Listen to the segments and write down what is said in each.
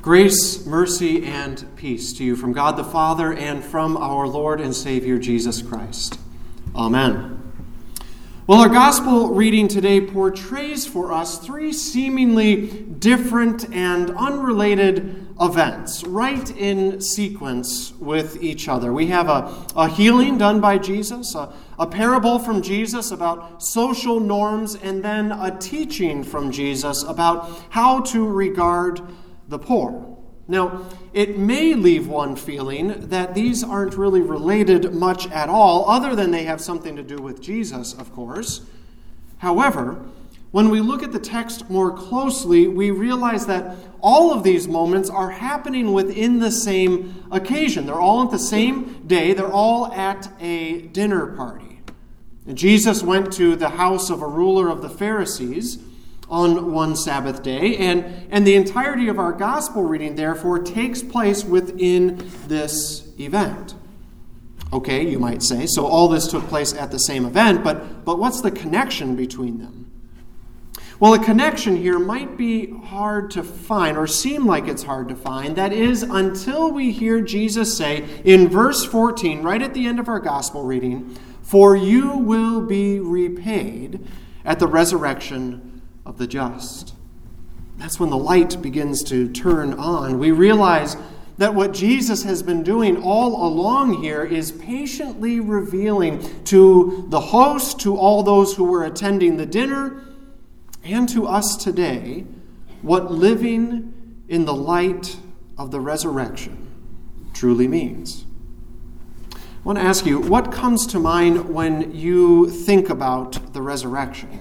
Grace, mercy, and peace to you from God the Father and from our Lord and Savior Jesus Christ. Amen. Well, our gospel reading today portrays for us three seemingly different and unrelated events, right in sequence with each other. We have a, a healing done by Jesus, a, a parable from Jesus about social norms, and then a teaching from Jesus about how to regard the poor. Now, it may leave one feeling that these aren't really related much at all, other than they have something to do with Jesus, of course. However, when we look at the text more closely, we realize that all of these moments are happening within the same occasion. They're all at the same day, they're all at a dinner party. And Jesus went to the house of a ruler of the Pharisees on one Sabbath day. And, and the entirety of our gospel reading, therefore, takes place within this event. Okay, you might say. So all this took place at the same event, but, but what's the connection between them? Well, a connection here might be hard to find or seem like it's hard to find. That is, until we hear Jesus say in verse 14, right at the end of our gospel reading, For you will be repaid at the resurrection of the just. That's when the light begins to turn on. We realize that what Jesus has been doing all along here is patiently revealing to the host, to all those who were attending the dinner, and to us today what living in the light of the resurrection truly means. I want to ask you, what comes to mind when you think about the resurrection?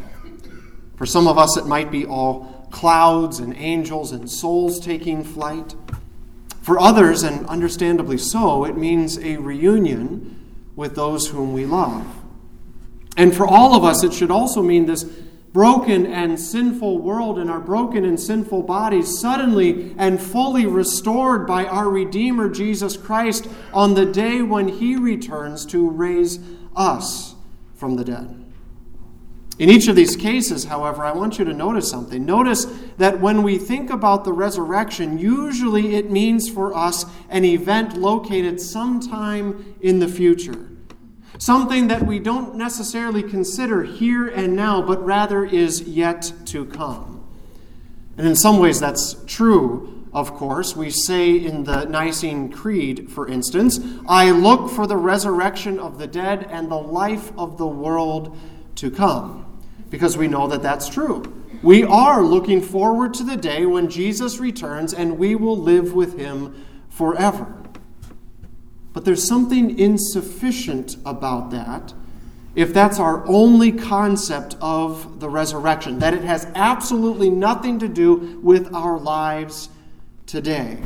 For some of us, it might be all clouds and angels and souls taking flight. For others, and understandably so, it means a reunion with those whom we love. And for all of us, it should also mean this broken and sinful world and our broken and sinful bodies suddenly and fully restored by our Redeemer Jesus Christ on the day when He returns to raise us from the dead. In each of these cases, however, I want you to notice something. Notice that when we think about the resurrection, usually it means for us an event located sometime in the future. Something that we don't necessarily consider here and now, but rather is yet to come. And in some ways, that's true, of course. We say in the Nicene Creed, for instance, I look for the resurrection of the dead and the life of the world to come because we know that that's true. We are looking forward to the day when Jesus returns and we will live with him forever. But there's something insufficient about that if that's our only concept of the resurrection, that it has absolutely nothing to do with our lives today.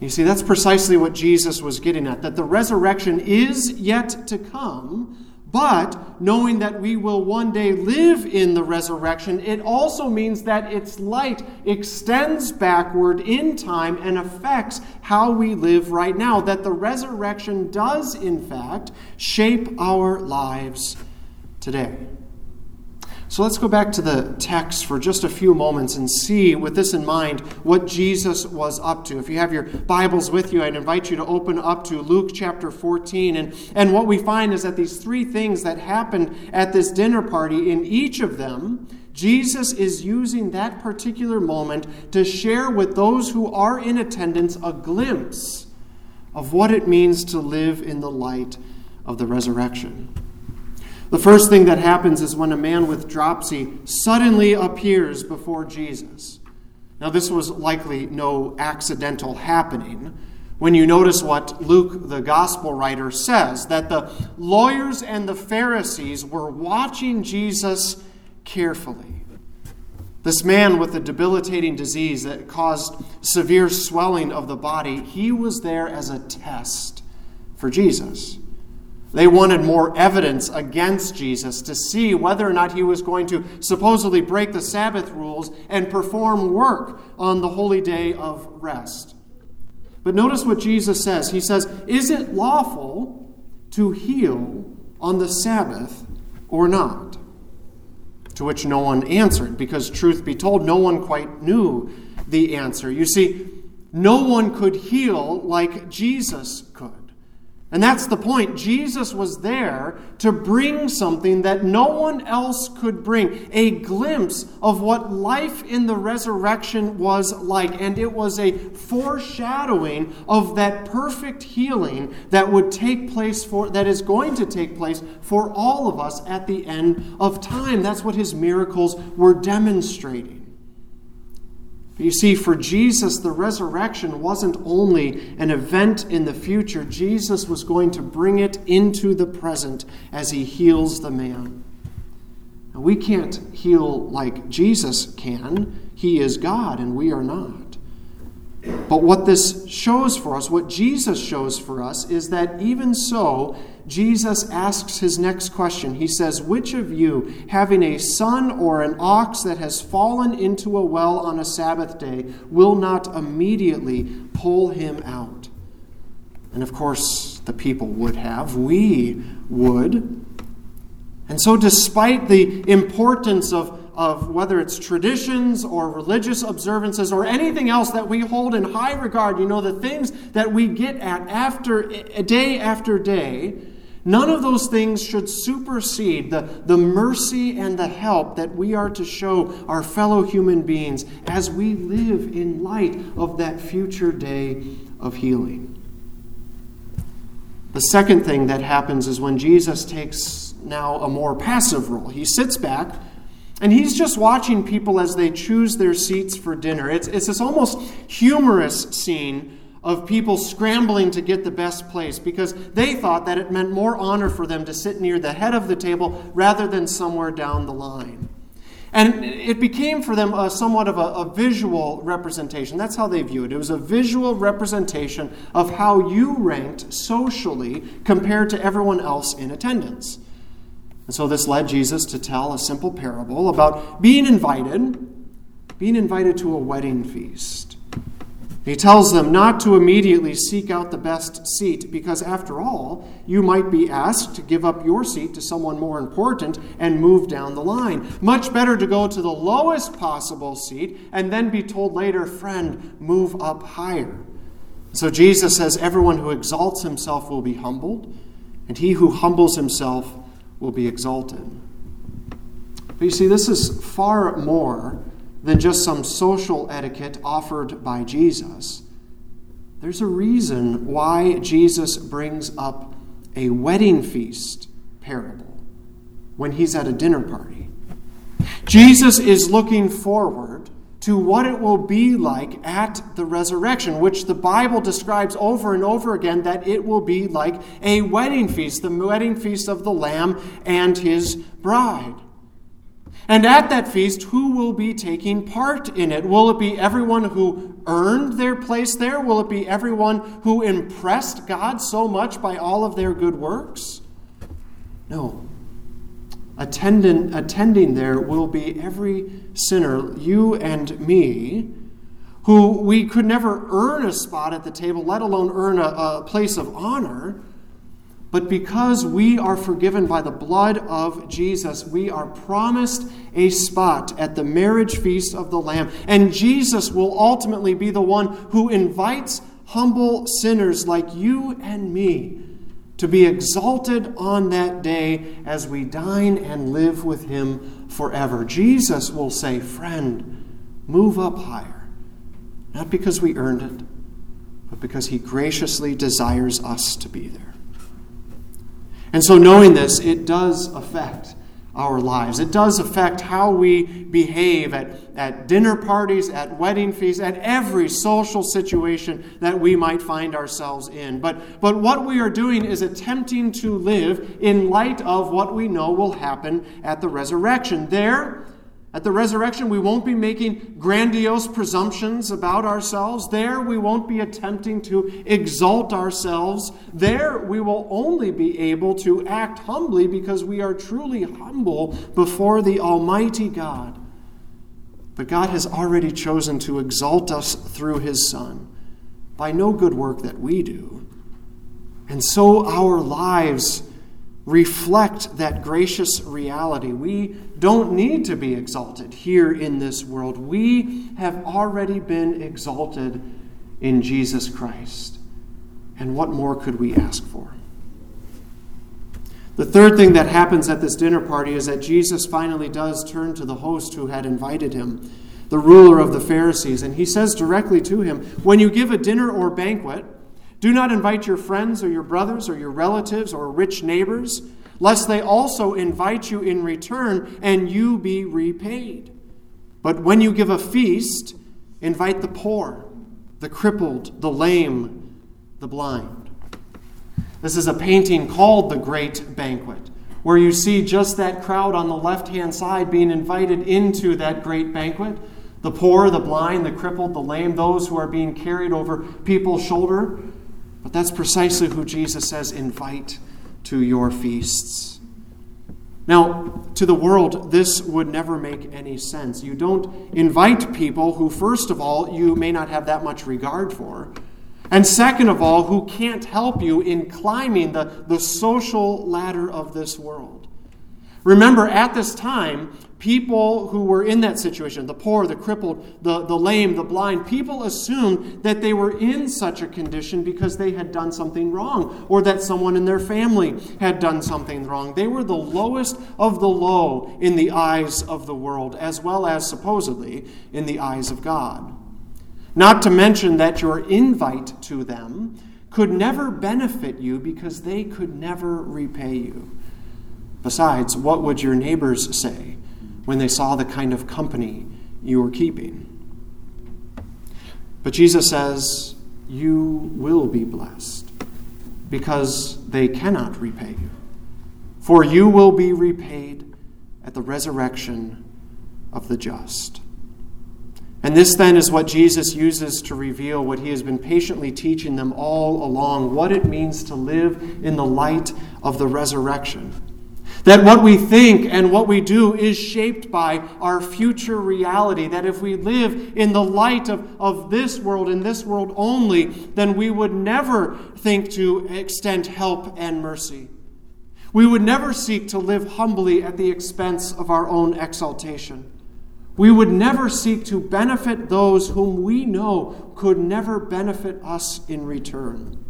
You see, that's precisely what Jesus was getting at that the resurrection is yet to come but knowing that we will one day live in the resurrection, it also means that its light extends backward in time and affects how we live right now. That the resurrection does, in fact, shape our lives today. So let's go back to the text for just a few moments and see, with this in mind, what Jesus was up to. If you have your Bibles with you, I'd invite you to open up to Luke chapter 14. And, and what we find is that these three things that happened at this dinner party, in each of them, Jesus is using that particular moment to share with those who are in attendance a glimpse of what it means to live in the light of the resurrection. The first thing that happens is when a man with dropsy suddenly appears before Jesus. Now, this was likely no accidental happening. When you notice what Luke, the gospel writer, says, that the lawyers and the Pharisees were watching Jesus carefully. This man with a debilitating disease that caused severe swelling of the body, he was there as a test for Jesus. They wanted more evidence against Jesus to see whether or not he was going to supposedly break the Sabbath rules and perform work on the holy day of rest. But notice what Jesus says. He says, Is it lawful to heal on the Sabbath or not? To which no one answered, because truth be told, no one quite knew the answer. You see, no one could heal like Jesus could. And that's the point. Jesus was there to bring something that no one else could bring a glimpse of what life in the resurrection was like. And it was a foreshadowing of that perfect healing that would take place for, that is going to take place for all of us at the end of time. That's what his miracles were demonstrating. You see, for Jesus, the resurrection wasn't only an event in the future, Jesus was going to bring it into the present as he heals the man. Now, we can't heal like Jesus can. He is God, and we are not. But what this shows for us, what Jesus shows for us, is that even so, Jesus asks his next question. He says, Which of you, having a son or an ox that has fallen into a well on a Sabbath day, will not immediately pull him out? And of course, the people would have. We would. And so, despite the importance of of whether it's traditions or religious observances or anything else that we hold in high regard, you know, the things that we get at after day after day, None of those things should supersede the, the mercy and the help that we are to show our fellow human beings as we live in light of that future day of healing. The second thing that happens is when Jesus takes now a more passive role. He sits back and he's just watching people as they choose their seats for dinner. It's, it's this almost humorous scene of people scrambling to get the best place because they thought that it meant more honor for them to sit near the head of the table rather than somewhere down the line. And it became for them a, somewhat of a, a, visual representation. That's how they viewed it. It was a visual representation of how you ranked socially compared to everyone else in attendance. And so this led Jesus to tell a simple parable about being invited, being invited to a wedding feast. He tells them not to immediately seek out the best seat because, after all, you might be asked to give up your seat to someone more important and move down the line. Much better to go to the lowest possible seat and then be told later, friend, move up higher. So Jesus says, Everyone who exalts himself will be humbled, and he who humbles himself will be exalted. But you see, this is far more than just some social etiquette offered by Jesus. There's a reason why Jesus brings up a wedding feast parable when he's at a dinner party. Jesus is looking forward to what it will be like at the resurrection, which the Bible describes over and over again that it will be like a wedding feast, the wedding feast of the Lamb and his bride. And at that feast, who will be taking part in it? Will it be everyone who earned their place there? Will it be everyone who impressed God so much by all of their good works? No. Attending, attending there will be every sinner, you and me, who we could never earn a spot at the table, let alone earn a, a place of honor. But because we are forgiven by the blood of Jesus, we are promised a spot at the marriage feast of the Lamb. And Jesus will ultimately be the one who invites humble sinners like you and me to be exalted on that day as we dine and live with him forever. Jesus will say, Friend, move up higher. Not because we earned it, but because he graciously desires us to be there. And so, knowing this, it does affect our lives. It does affect how we behave at, at dinner parties, at wedding feasts, at every social situation that we might find ourselves in. But, but what we are doing is attempting to live in light of what we know will happen at the resurrection. There, at the resurrection, we won't be making grandiose presumptions about ourselves. There, we won't be attempting to exalt ourselves. There, we will only be able to act humbly because we are truly humble before the Almighty God. But God has already chosen to exalt us through His Son by no good work that we do. And so our lives reflect that gracious reality. We don't need to be exalted here in this world. We have already been exalted in Jesus Christ. And what more could we ask for? The third thing that happens at this dinner party is that Jesus finally does turn to the host who had invited him, the ruler of the Pharisees, and he says directly to him When you give a dinner or banquet, do not invite your friends or your brothers or your relatives or rich neighbors, lest they also invite you in return and you be repaid. But when you give a feast, invite the poor, the crippled, the lame, the blind. This is a painting called The Great Banquet, where you see just that crowd on the left hand side being invited into that great banquet. The poor, the blind, the crippled, the lame, those who are being carried over people's shoulder. But that's precisely who Jesus says, invite to your feasts. Now, to the world, this would never make any sense. You don't invite people who, first of all, you may not have that much regard for. And second of all, who can't help you in climbing the, the social ladder of this world. Remember, at this time, people who were in that situation, the poor, the crippled, the, the lame, the blind, people assumed that they were in such a condition because they had done something wrong or that someone in their family had done something wrong. They were the lowest of the low in the eyes of the world, as well as supposedly in the eyes of God. Not to mention that your invite to them could never benefit you because they could never repay you. Besides, what would your neighbors say when they saw the kind of company you were keeping? But Jesus says, You will be blessed because they cannot repay you. For you will be repaid at the resurrection of the just. And this then is what Jesus uses to reveal what he has been patiently teaching them all along what it means to live in the light of the resurrection. That what we think and what we do is shaped by our future reality. That if we live in the light of, of this world, in this world only, then we would never think to extend help and mercy. We would never seek to live humbly at the expense of our own exaltation. We would never seek to benefit those whom we know could never benefit us in return.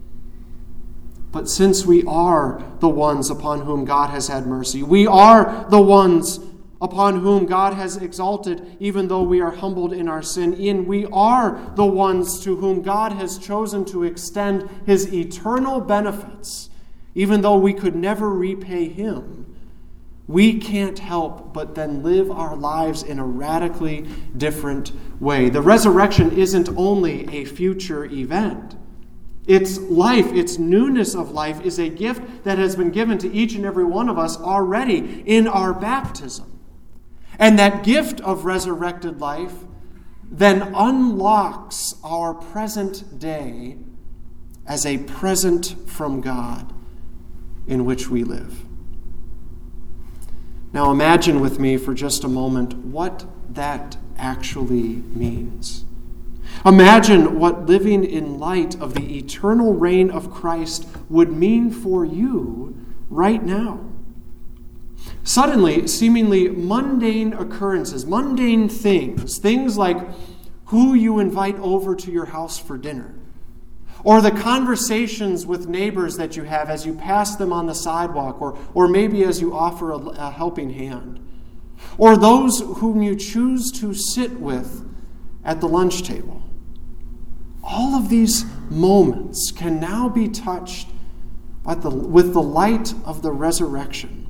But since we are the ones upon whom God has had mercy, we are the ones upon whom God has exalted, even though we are humbled in our sin, in we are the ones to whom God has chosen to extend his eternal benefits, even though we could never repay him we can't help but then live our lives in a radically different way. The resurrection isn't only a future event. Its life, its newness of life, is a gift that has been given to each and every one of us already in our baptism. And that gift of resurrected life then unlocks our present day as a present from God in which we live. Now imagine with me for just a moment what that actually means. Imagine what living in light of the eternal reign of Christ would mean for you right now. Suddenly, seemingly mundane occurrences, mundane things, things like who you invite over to your house for dinner, or the conversations with neighbors that you have as you pass them on the sidewalk, or, or maybe as you offer a, a helping hand. Or those whom you choose to sit with at the lunch table. All of these moments can now be touched the, with the light of the resurrection.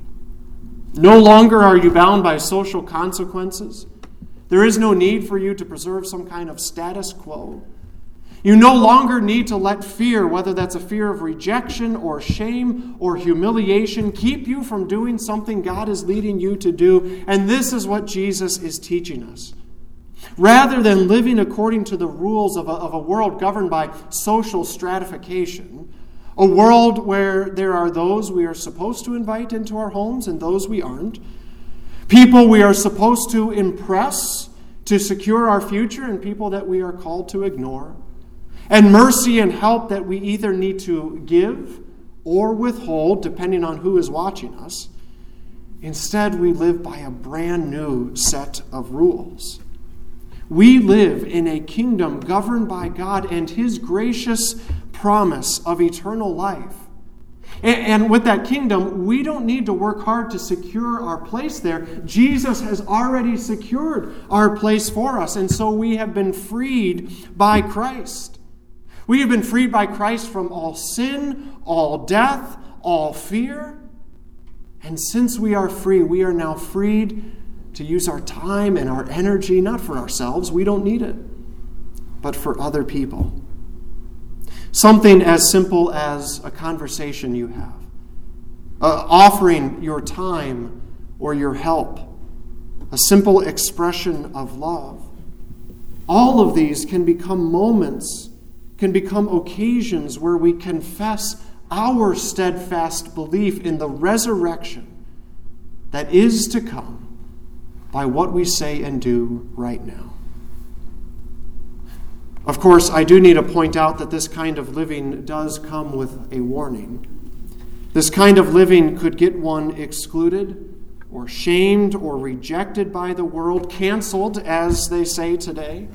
No longer are you bound by social consequences. There is no need for you to preserve some kind of status quo. You no longer need to let fear, whether that's a fear of rejection or shame or humiliation, keep you from doing something God is leading you to do. And this is what Jesus is teaching us. Rather than living according to the rules of a, of a world governed by social stratification, a world where there are those we are supposed to invite into our homes and those we aren't, people we are supposed to impress to secure our future, and people that we are called to ignore and mercy and help that we either need to give or withhold, depending on who is watching us. Instead, we live by a brand new set of rules. We live in a kingdom governed by God and His gracious promise of eternal life. And, with that kingdom, we don't need to work hard to secure our place there. Jesus has already secured our place for us, and so we have been freed by Christ. We have been freed by Christ from all sin, all death, all fear. And since we are free, we are now freed to use our time and our energy not for ourselves, we don't need it, but for other people. Something as simple as a conversation you have, uh, offering your time or your help, a simple expression of love. All of these can become moments, can become occasions where we confess our steadfast belief in the resurrection that is to come by what we say and do right now. Of course, I do need to point out that this kind of living does come with a warning. This kind of living could get one excluded or shamed or rejected by the world, canceled, as they say today.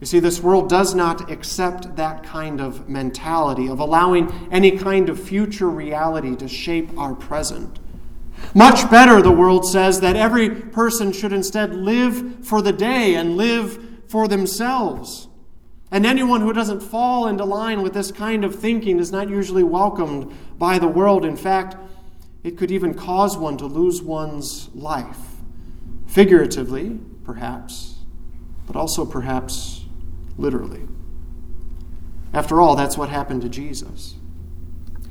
You see, this world does not accept that kind of mentality of allowing any kind of future reality to shape our present. Much better, the world says, that every person should instead live for the day and live for themselves. And anyone who doesn't fall into line with this kind of thinking is not usually welcomed by the world. In fact, it could even cause one to lose one's life, figuratively, perhaps, but also perhaps literally. After all, that's what happened to Jesus.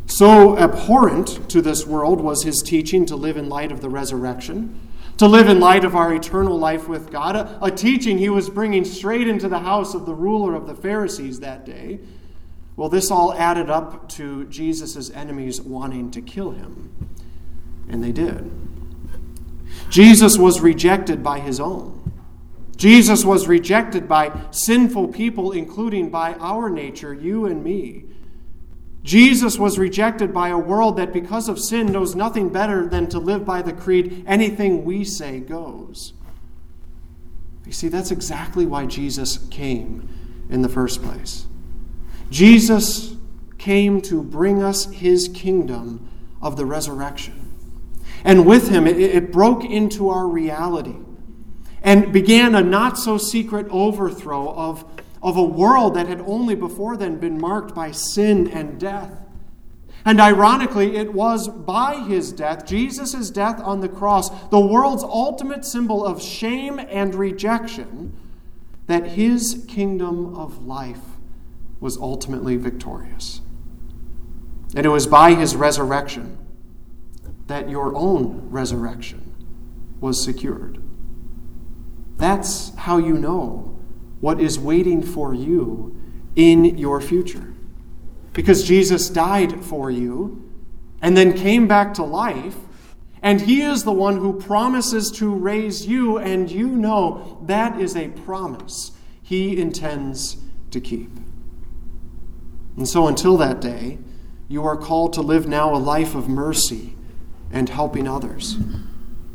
So abhorrent to this world was his teaching to live in light of the resurrection to live in light of our eternal life with God, a, a, teaching he was bringing straight into the house of the ruler of the Pharisees that day. Well, this all added up to Jesus' enemies wanting to kill him. And they did. Jesus was rejected by his own. Jesus was rejected by sinful people, including by our nature, you and me. Jesus was rejected by a world that, because of sin, knows nothing better than to live by the creed anything we say goes. You see, that's exactly why Jesus came in the first place. Jesus came to bring us his kingdom of the resurrection. And with him, it, it broke into our reality and began a not so secret overthrow of of a world that had only before then been marked by sin and death. And ironically, it was by his death, Jesus' death on the cross, the world's ultimate symbol of shame and rejection, that his kingdom of life was ultimately victorious. And it was by his resurrection that your own resurrection was secured. That's how you know what is waiting for you in your future. Because Jesus died for you and then came back to life, and He is the one who promises to raise you, and you know that is a promise He intends to keep. And so until that day, you are called to live now a life of mercy and helping others.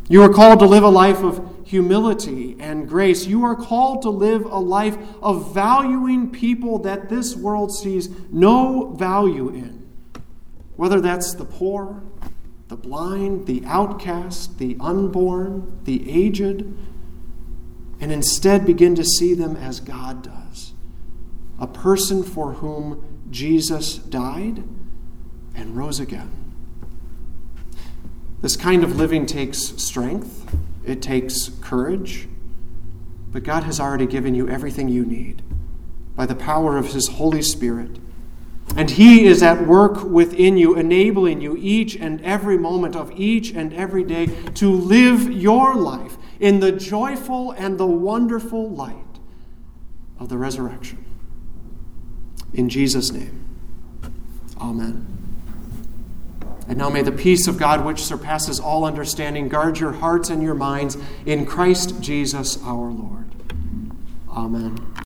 You are called to live a life of humility and grace. You are called to live a life of valuing people that this world sees no value in. Whether that's the poor, the blind, the outcast, the unborn, the aged, and instead begin to see them as God does a person for whom Jesus died and rose again. This kind of living takes strength, it takes courage, but God has already given you everything you need by the power of His Holy Spirit. And He is at work within you, enabling you each and every moment of each and every day to live your life in the joyful and the wonderful light of the resurrection. In Jesus' name, Amen. And now may the peace of God, which surpasses all understanding, guard your hearts and your minds in Christ Jesus our Lord. Amen.